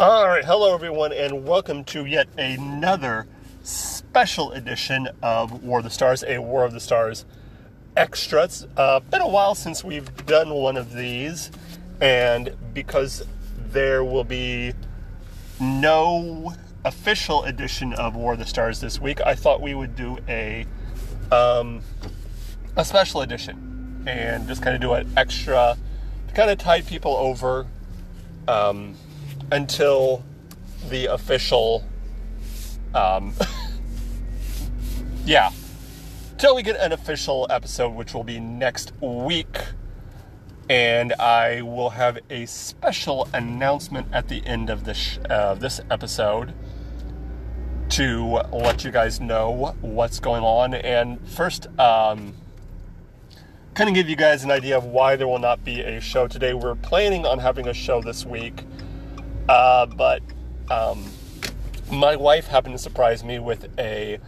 All right, hello everyone, and welcome to yet another special edition of War of the Stars, a War of the Stars extra. It's uh, been a while since we've done one of these, and because there will be no official edition of War of the Stars this week, I thought we would do a um, a special edition and just kind of do an extra to kind of tide people over um, until the official. Um, yeah, till we get an official episode, which will be next week. And I will have a special announcement at the end of this uh, this episode to let you guys know what's going on. And first, um, kind of give you guys an idea of why there will not be a show today. We're planning on having a show this week, uh, but um, my wife happened to surprise me with a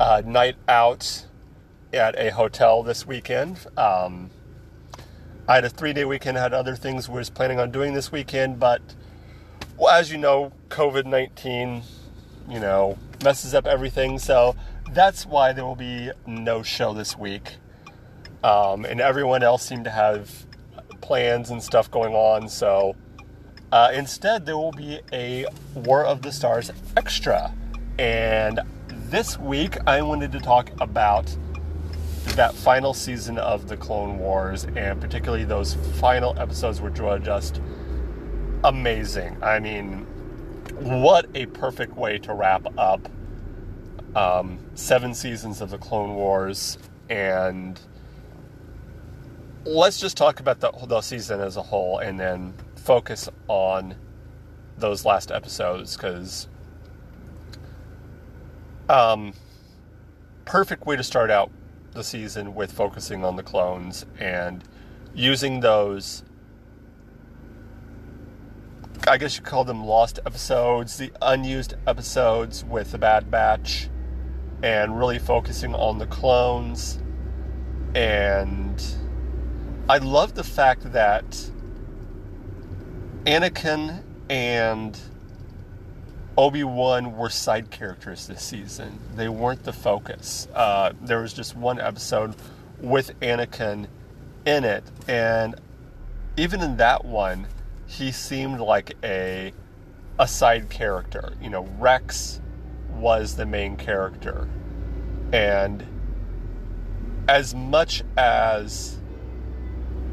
uh, night out at a hotel this weekend. Um, I had a three day weekend, had other things we was planning on doing this weekend, but well, as you know, COVID 19, you know, messes up everything. So that's why there will be no show this week. Um, and everyone else seemed to have plans and stuff going on. So uh, instead, there will be a War of the Stars extra. And this week, I wanted to talk about that final season of the Clone Wars, and particularly those final episodes, which were just amazing. I mean, what a perfect way to wrap up um, seven seasons of the Clone Wars. And let's just talk about the, the season as a whole and then focus on those last episodes because um, perfect way to start out the season with focusing on the clones and using those I guess you call them lost episodes, the unused episodes with the Bad Batch, and really focusing on the clones. And I love the fact that Anakin and Obi Wan were side characters this season. They weren't the focus. Uh, there was just one episode with Anakin in it, and even in that one, he seemed like a a side character. You know, Rex was the main character, and as much as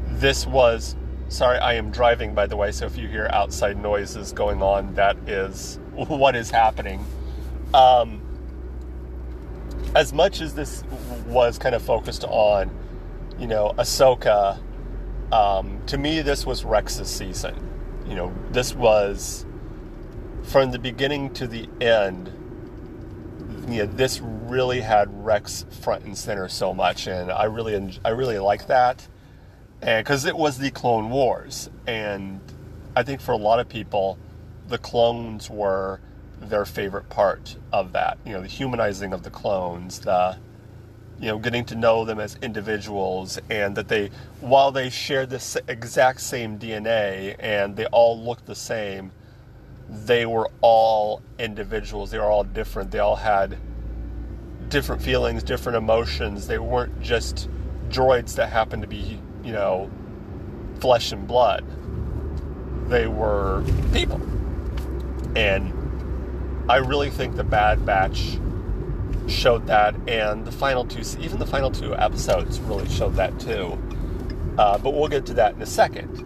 this was sorry i am driving by the way so if you hear outside noises going on that is what is happening. Um, as much as this was kind of focused on you know ahsoka um, to me this was rex's season. You know this was from the beginning to the end know, this really had Rex front and center so much, and I really, I really like that, because it was the Clone Wars, and I think for a lot of people, the clones were their favorite part of that. You know, the humanizing of the clones, the you know, getting to know them as individuals, and that they, while they shared the exact same DNA and they all looked the same they were all individuals. They were all different. They all had different feelings, different emotions. They weren't just droids that happened to be, you know, flesh and blood. They were people. And I really think the Bad Batch showed that, and the final two, even the final two episodes, really showed that too. Uh, but we'll get to that in a second.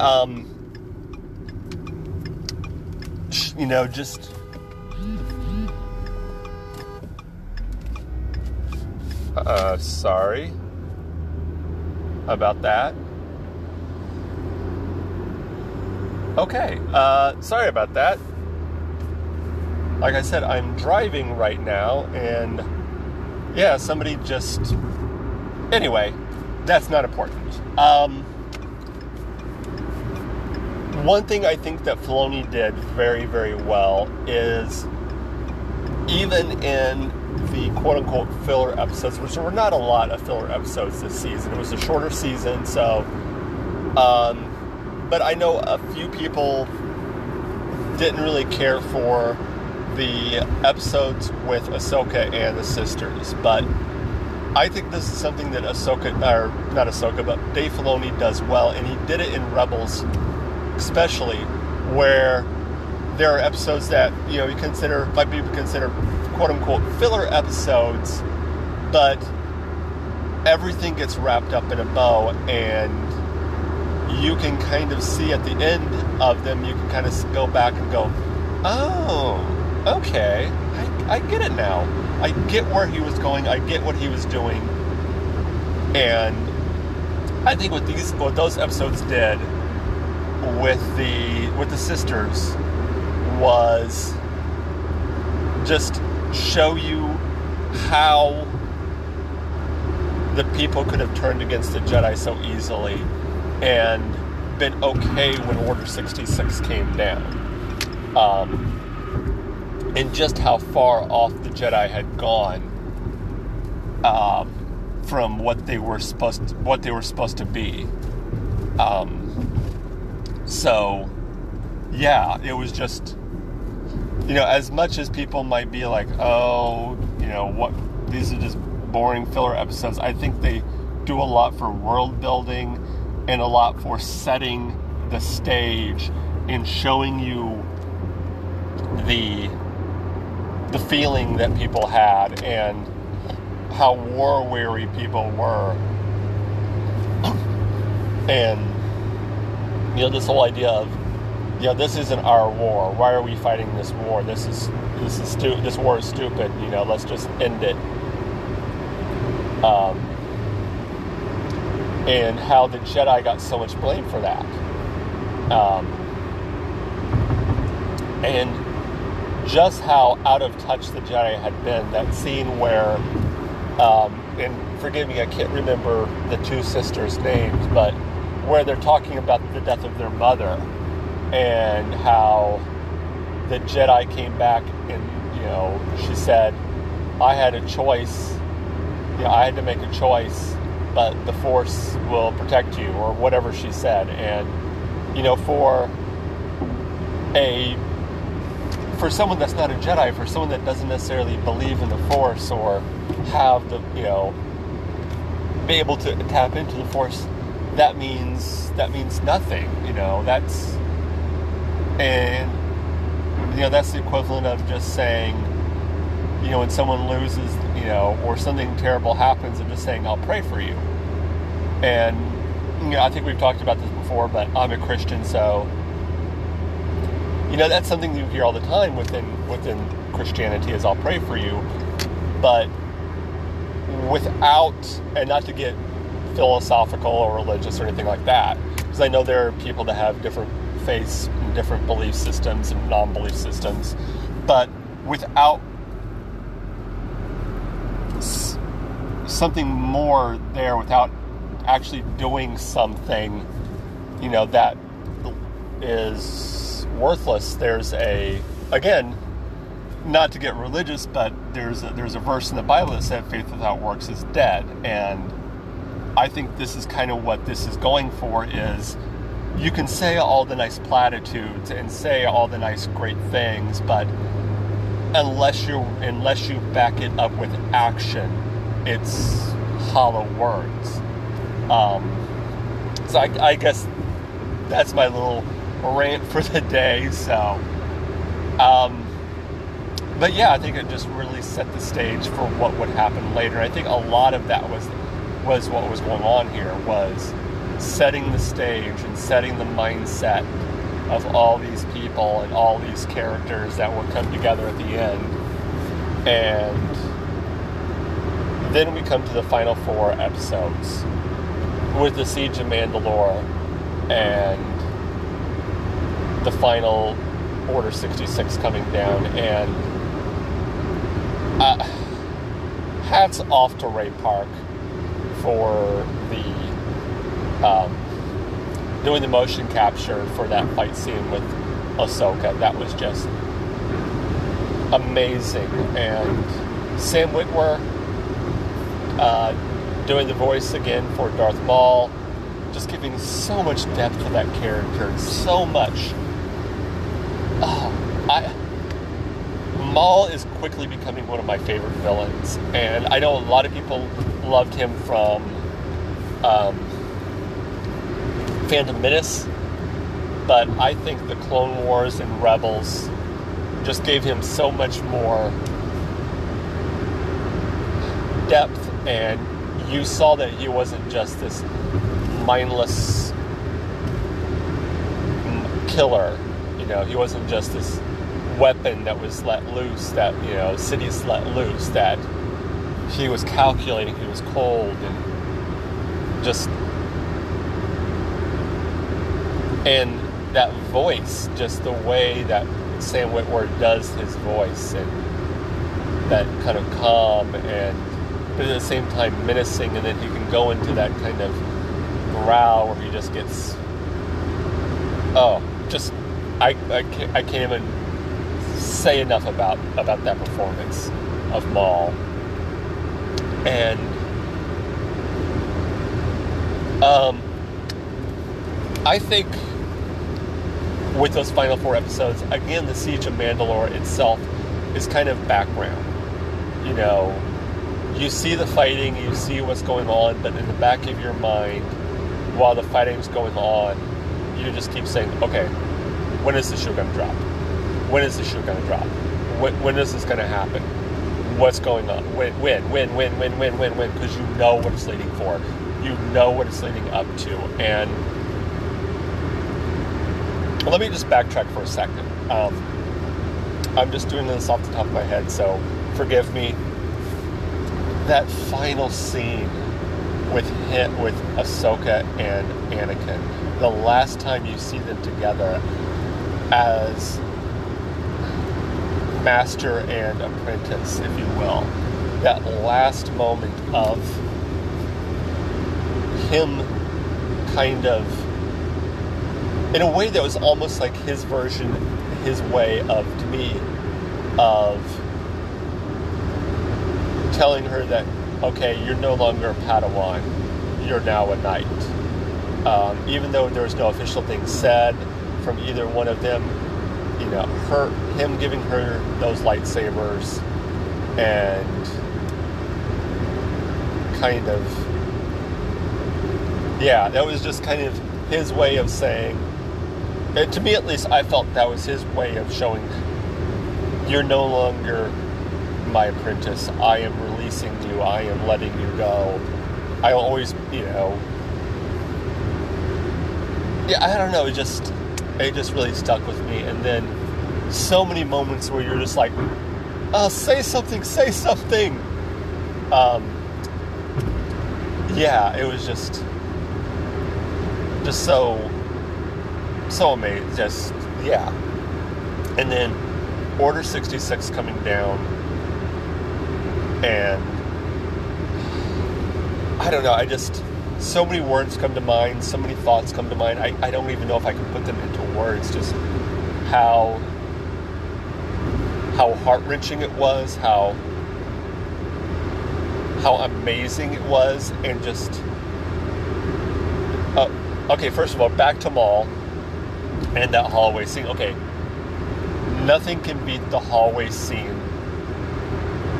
Um, you know, just uh, sorry about that. Okay, uh, sorry about that. Like I said, I'm driving right now, and yeah, somebody just. Anyway, that's not important. Um, one thing I think that Filoni did very, very well is even in the quote unquote filler episodes, which there were not a lot of filler episodes this season. It was a shorter season, so. Um, but I know a few people didn't really care for the episodes with Ahsoka and the sisters, but I think this is something that Ahsoka, or not Ahsoka, but Dave Filoni does well, and he did it in Rebels, especially, where there are episodes that you know you consider might be considered quote unquote filler episodes, but everything gets wrapped up in a bow, and you can kind of see at the end of them, you can kind of go back and go, oh, okay, I, I get it now. I get where he was going. I get what he was doing, and I think what these what those episodes did with the with the sisters was just show you how the people could have turned against the Jedi so easily and been okay when Order 66 came down. Um, and just how far off the Jedi had gone um, from what they were supposed to, what they were supposed to be. Um, so, yeah, it was just you know, as much as people might be like, oh, you know, what these are just boring filler episodes, I think they do a lot for world building and a lot for setting the stage and showing you the the feeling that people had and how war weary people were. and you know, this whole idea of you know, this isn't our war. Why are we fighting this war? This is this is stu- this war is stupid. You know, let's just end it. Um, and how the Jedi got so much blame for that. Um, and just how out of touch the Jedi had been. That scene where, um, and forgive me, I can't remember the two sisters' names, but where they're talking about the death of their mother and how the Jedi came back and, you know, she said, I had a choice. You know, I had to make a choice, but the Force will protect you, or whatever she said. And, you know, for a for someone that's not a Jedi, for someone that doesn't necessarily believe in the Force or have the, you know, be able to tap into the Force, that means that means nothing. You know, that's and you know that's the equivalent of just saying, you know, when someone loses, you know, or something terrible happens, and just saying, "I'll pray for you." And you know, I think we've talked about this before, but I'm a Christian, so you know that's something you hear all the time within within Christianity is "I'll pray for you," but without and not to get philosophical or religious or anything like that, because I know there are people that have different faiths and different belief systems and non belief systems, but without something more there, without actually doing something, you know, that is worthless, there's a, again, not to get religious, but there's a, there's a verse in the Bible that said faith without works is dead, and I think this is kind of what this is going for is you can say all the nice platitudes and say all the nice great things, but unless you unless you back it up with action, it's hollow words. Um, so I, I, guess that's my little rant for the day. So, um, but yeah, I think it just really set the stage for what would happen later. I think a lot of that was was what was going on here was setting the stage and setting the mindset of all these people and all these characters that will come together at the end. And then we come to the final four episodes with the Siege of Mandalore and the final Order 66 coming down. And uh, hats off to Ray Park for the um, doing the motion capture for that fight scene with Ahsoka. That was just amazing. And Sam Witwer uh, doing the voice again for Darth Maul, just giving so much depth to that character, so much oh, I Maul is quickly becoming one of my favorite villains, and I know a lot of people loved him from um, Phantom Menace, but I think the Clone Wars and Rebels just gave him so much more depth, and you saw that he wasn't just this mindless killer. You know, he wasn't just this weapon that was let loose, that, you know, Sidious let loose, that he was calculating, he was cold, and just. And that voice, just the way that Sam Witwer does his voice, and that kind of calm and but at the same time menacing, and then he can go into that kind of growl where he just gets. Oh, just I, I, can't, I can't even say enough about about that performance of Maul. And um, I think with those final four episodes, again, the Siege of Mandalore itself is kind of background. You know, you see the fighting, you see what's going on, but in the back of your mind, while the fighting's going on, you just keep saying, okay, when is the shoe going to drop? When is the shoe going to drop? When, when is this going to happen? What's going on? When, when, when, when, when, when, when, when? Because you know what it's leading for. You know what it's leading up to. And let me just backtrack for a second. Um, I'm just doing this off the top of my head, so forgive me. That final scene with him, with Ahsoka and Anakin, the last time you see them together as master and apprentice, if you will. That last moment of him kind of in a way that was almost like his version, his way of, to me, of telling her that, okay, you're no longer a Padawan, you're now a knight. Um, even though there was no official thing said from either one of them, you know, her, him giving her those lightsabers and kind of, yeah, that was just kind of his way of saying, to me at least, I felt that was his way of showing you're no longer my apprentice. I am releasing you. I am letting you go. I always, you know, yeah, I don't know. It just, it just really stuck with me. And then so many moments where you're just like, oh, say something, say something. Um, yeah, it was just, just so so amazing. Just yeah. And then Order 66 coming down, and I don't know. I just so many words come to mind, so many thoughts come to mind. I, I don't even know if I can put them into words. Just how how heart wrenching it was, how how amazing it was, and just uh, okay. First of all, back to Maul and that hallway scene. Okay, nothing can beat the hallway scene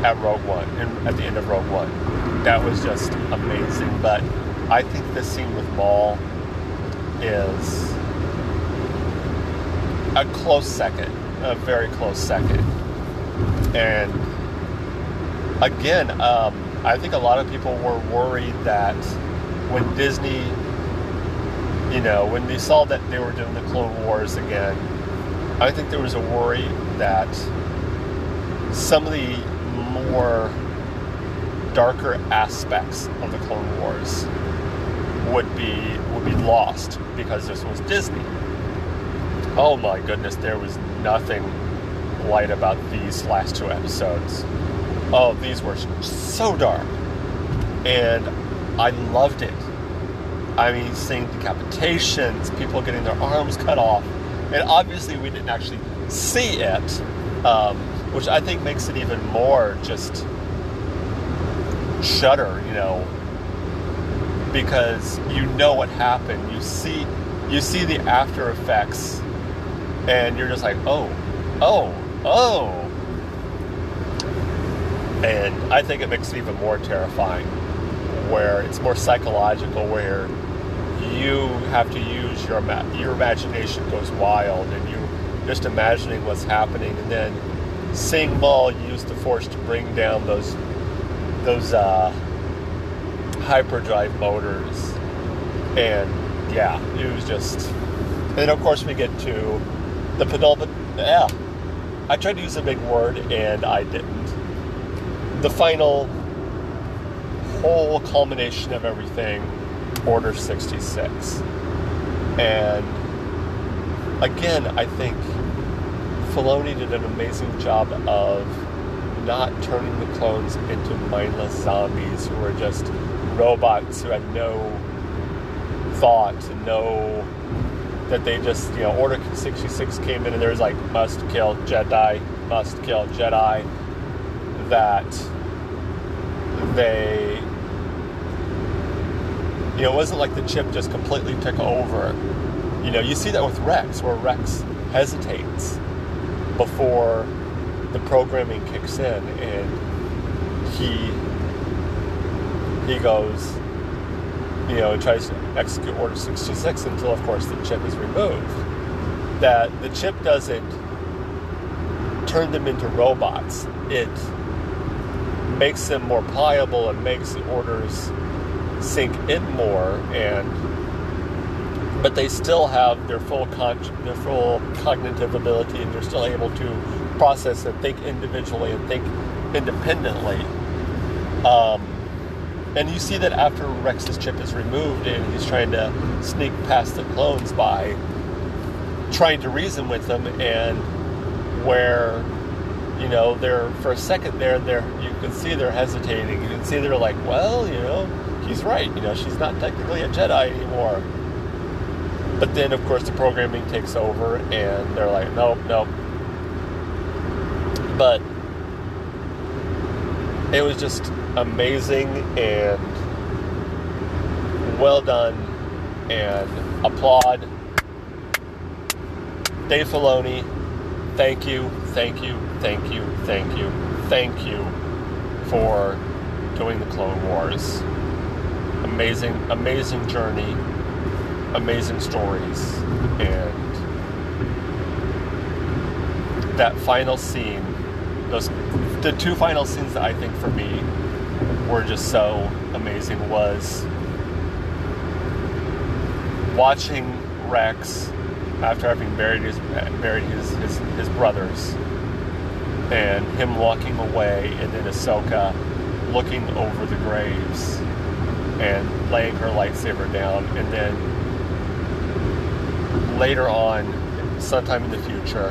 at Rogue One and at the end of Rogue One. That was just amazing. But I think the scene with Maul is a close second, a very close second. And again, um, I think a lot of people were worried that when Disney you know, when they saw that they were doing the Clone Wars again, I think there was a worry that some of the more darker aspects of the Clone Wars would be would be lost because this was Disney. Oh my goodness, there was nothing light about these last two episodes. Oh, these were so dark. And I loved it. I mean, seeing decapitations, people getting their arms cut off. And obviously, we didn't actually see it, um, which I think makes it even more just shudder, you know, because you know what happened. You see, you see the after effects and you're just like, oh, oh, oh. And I think it makes it even more terrifying, where it's more psychological, where you have to use your your imagination goes wild, and you just imagining what's happening, and then seeing Maul use the Force to bring down those those uh, hyperdrive motors, and yeah, it was just. And then of course we get to the penultimate. Yeah, I tried to use a big word and I didn't. The final whole culmination of everything, Order 66. And again, I think Filoni did an amazing job of not turning the clones into mindless zombies who are just robots who had no thought, no that they just, you know, Order 66 came in and there was like must kill Jedi, must kill Jedi. That they, you know, it wasn't like the chip just completely took over. You know, you see that with Rex, where Rex hesitates before the programming kicks in and he he goes you know tries to execute order 66 until of course the chip is removed that the chip doesn't turn them into robots it makes them more pliable and makes the orders sink in more and but they still have their full con- their full cognitive ability and they're still able to process and think individually and think independently. Um, and you see that after Rex's chip is removed and he's trying to sneak past the clones by trying to reason with them and where you know they're for a second there they're you can see they're hesitating. You can see they're like well you know he's right. You know she's not technically a jedi anymore. But then of course the programming takes over and they're like nope nope. But it was just amazing and well done and applaud. Dave Filoni. Thank you, thank you, thank you, thank you, thank you for doing the Clone Wars. Amazing, amazing journey, amazing stories, and that final scene those the two final scenes that I think for me were just so amazing was watching Rex after having buried his buried his, his, his brothers and him walking away and then Ahsoka looking over the graves and laying her lightsaber down. And then later on sometime in the future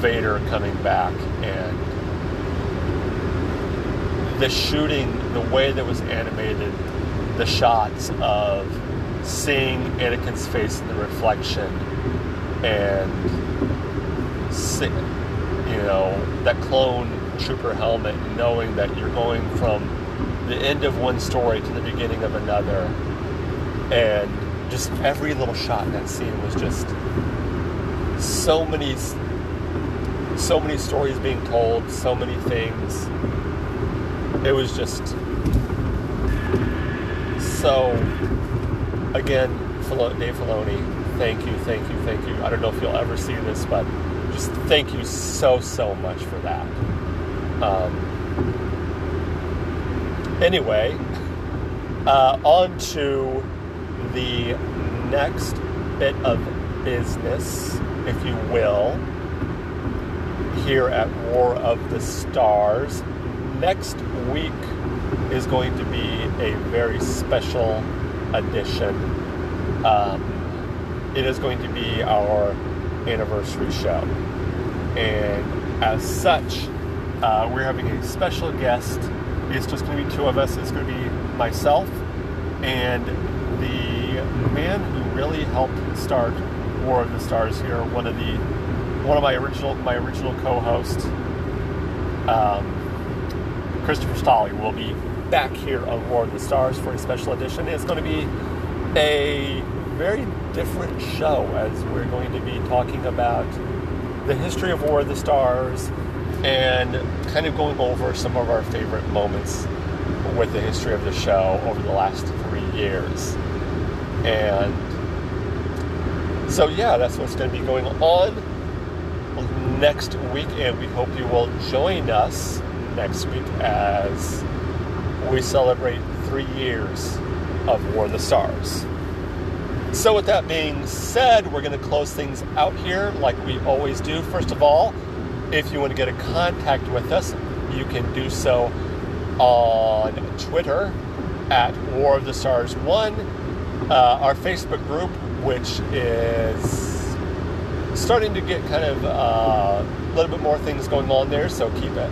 Vader coming back and the shooting, the way that was animated, the shots of seeing Anakin's face in the reflection and you know that clone trooper helmet knowing that you're going from the end of one story to the beginning of another and just every little shot in that scene was just so many so many stories being told, so many things. It was just so. Again, Dave Filoni, thank you, thank you, thank you. I don't know if you'll ever see this, but just thank you so, so much for that. Um, anyway, uh, on to the next bit of business, if you will here at War of the Stars. Next week is going to be a very special edition. Um, it is going to be our anniversary show. And as such, uh, we're having a special guest. It's just going to be two of us. It's going to be myself and the man who really helped start War of the Stars here, one of the one of my original my original co-host, um, Christopher Stolley, will be back here on War of the Stars for a special edition. It's going to be a very different show as we're going to be talking about the history of War of the Stars and kind of going over some of our favorite moments with the history of the show over the last three years. And so, yeah, that's what's going to be going on next week, and we hope you will join us next week as we celebrate three years of War of the Stars. So, with that being said, we're going to close things out here like we always do. First of all, if you want to get in contact with us, you can do so on Twitter at War of the Stars 1, uh, our Facebook group, which is starting to get kind of uh, a little bit more things going on there, so keep it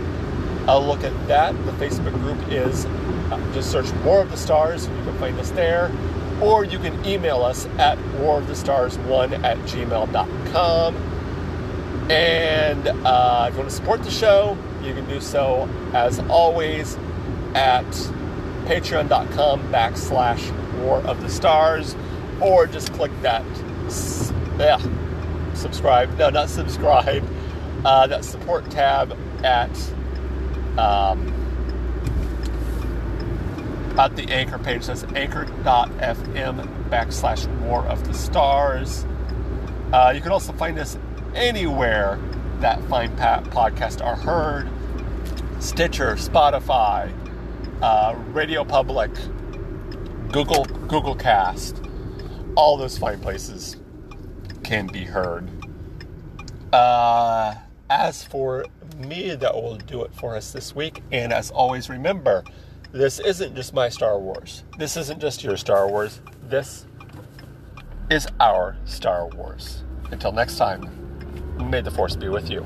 a look at that. The Facebook group is uh, just search War of the Stars, you can find us there, or you can email us at warofthestars1 at gmail.com. And uh, if you want to support the show, you can do so as always at patreon.com backslash war of the stars or just click that yeah, subscribe no not subscribe uh, that support tab at um, at the anchor page That's anchor.fm backslash war of the stars. Uh, you can also find us anywhere that fine podcasts are heard. Stitcher spotify uh, radio public google google cast. All those fine places can be heard. Uh, as for me, that will do it for us this week. And as always, remember, this isn't just my Star Wars. This isn't just your Star Wars. This is our Star Wars. Until next time, may the Force be with you.